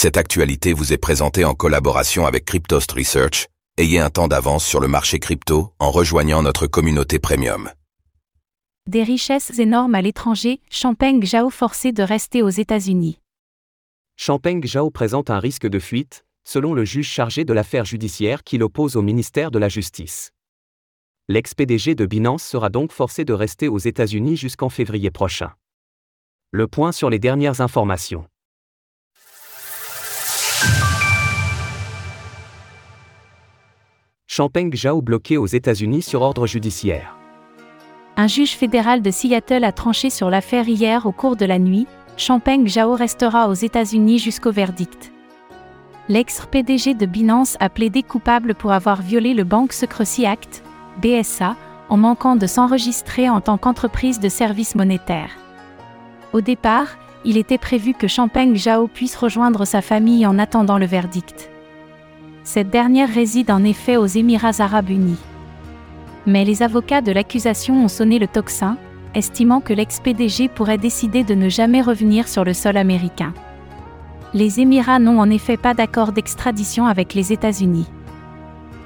Cette actualité vous est présentée en collaboration avec Cryptost Research. Ayez un temps d'avance sur le marché crypto en rejoignant notre communauté premium. Des richesses énormes à l'étranger, Champagne Zhao forcé de rester aux États-Unis. Champagne Zhao présente un risque de fuite, selon le juge chargé de l'affaire judiciaire qui l'oppose au ministère de la Justice. L'ex-PDG de Binance sera donc forcé de rester aux États-Unis jusqu'en février prochain. Le point sur les dernières informations. Champagne Zhao bloqué aux États-Unis sur ordre judiciaire. Un juge fédéral de Seattle a tranché sur l'affaire hier au cours de la nuit. Champagne Zhao restera aux États-Unis jusqu'au verdict. L'ex-PDG de Binance a plaidé coupable pour avoir violé le Bank Secrecy Act, BSA, en manquant de s'enregistrer en tant qu'entreprise de services monétaires. Au départ, il était prévu que Champagne Zhao puisse rejoindre sa famille en attendant le verdict. Cette dernière réside en effet aux Émirats arabes unis. Mais les avocats de l'accusation ont sonné le tocsin, estimant que l'ex-PDG pourrait décider de ne jamais revenir sur le sol américain. Les Émirats n'ont en effet pas d'accord d'extradition avec les États-Unis.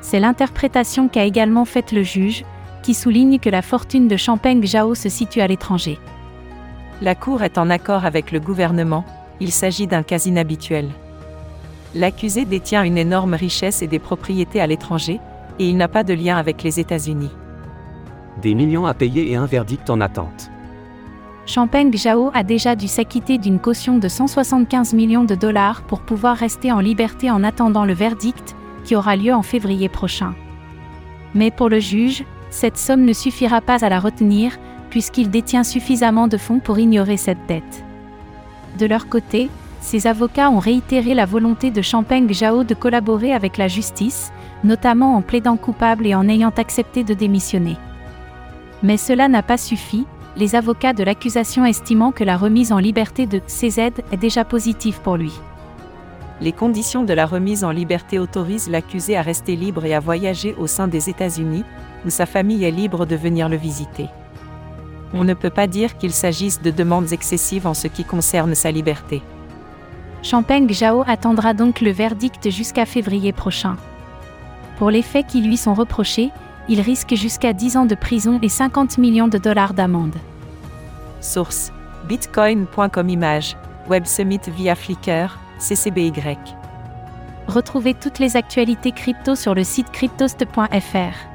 C'est l'interprétation qu'a également faite le juge, qui souligne que la fortune de Champagne Zhao se situe à l'étranger. La Cour est en accord avec le gouvernement, il s'agit d'un cas inhabituel. L'accusé détient une énorme richesse et des propriétés à l'étranger, et il n'a pas de lien avec les États-Unis. Des millions à payer et un verdict en attente. Champagne Zhao a déjà dû s'acquitter d'une caution de 175 millions de dollars pour pouvoir rester en liberté en attendant le verdict, qui aura lieu en février prochain. Mais pour le juge, cette somme ne suffira pas à la retenir, puisqu'il détient suffisamment de fonds pour ignorer cette dette. De leur côté, ses avocats ont réitéré la volonté de Champagne Zhao de collaborer avec la justice, notamment en plaidant coupable et en ayant accepté de démissionner. Mais cela n'a pas suffi, les avocats de l'accusation estimant que la remise en liberté de CZ est déjà positive pour lui. Les conditions de la remise en liberté autorisent l'accusé à rester libre et à voyager au sein des États-Unis, où sa famille est libre de venir le visiter. On ne peut pas dire qu'il s'agisse de demandes excessives en ce qui concerne sa liberté. Champagne Zhao attendra donc le verdict jusqu'à février prochain. Pour les faits qui lui sont reprochés, il risque jusqu'à 10 ans de prison et 50 millions de dollars d'amende. Source Bitcoin.com Image Web Summit via Flickr, CCBY. Retrouvez toutes les actualités crypto sur le site cryptost.fr.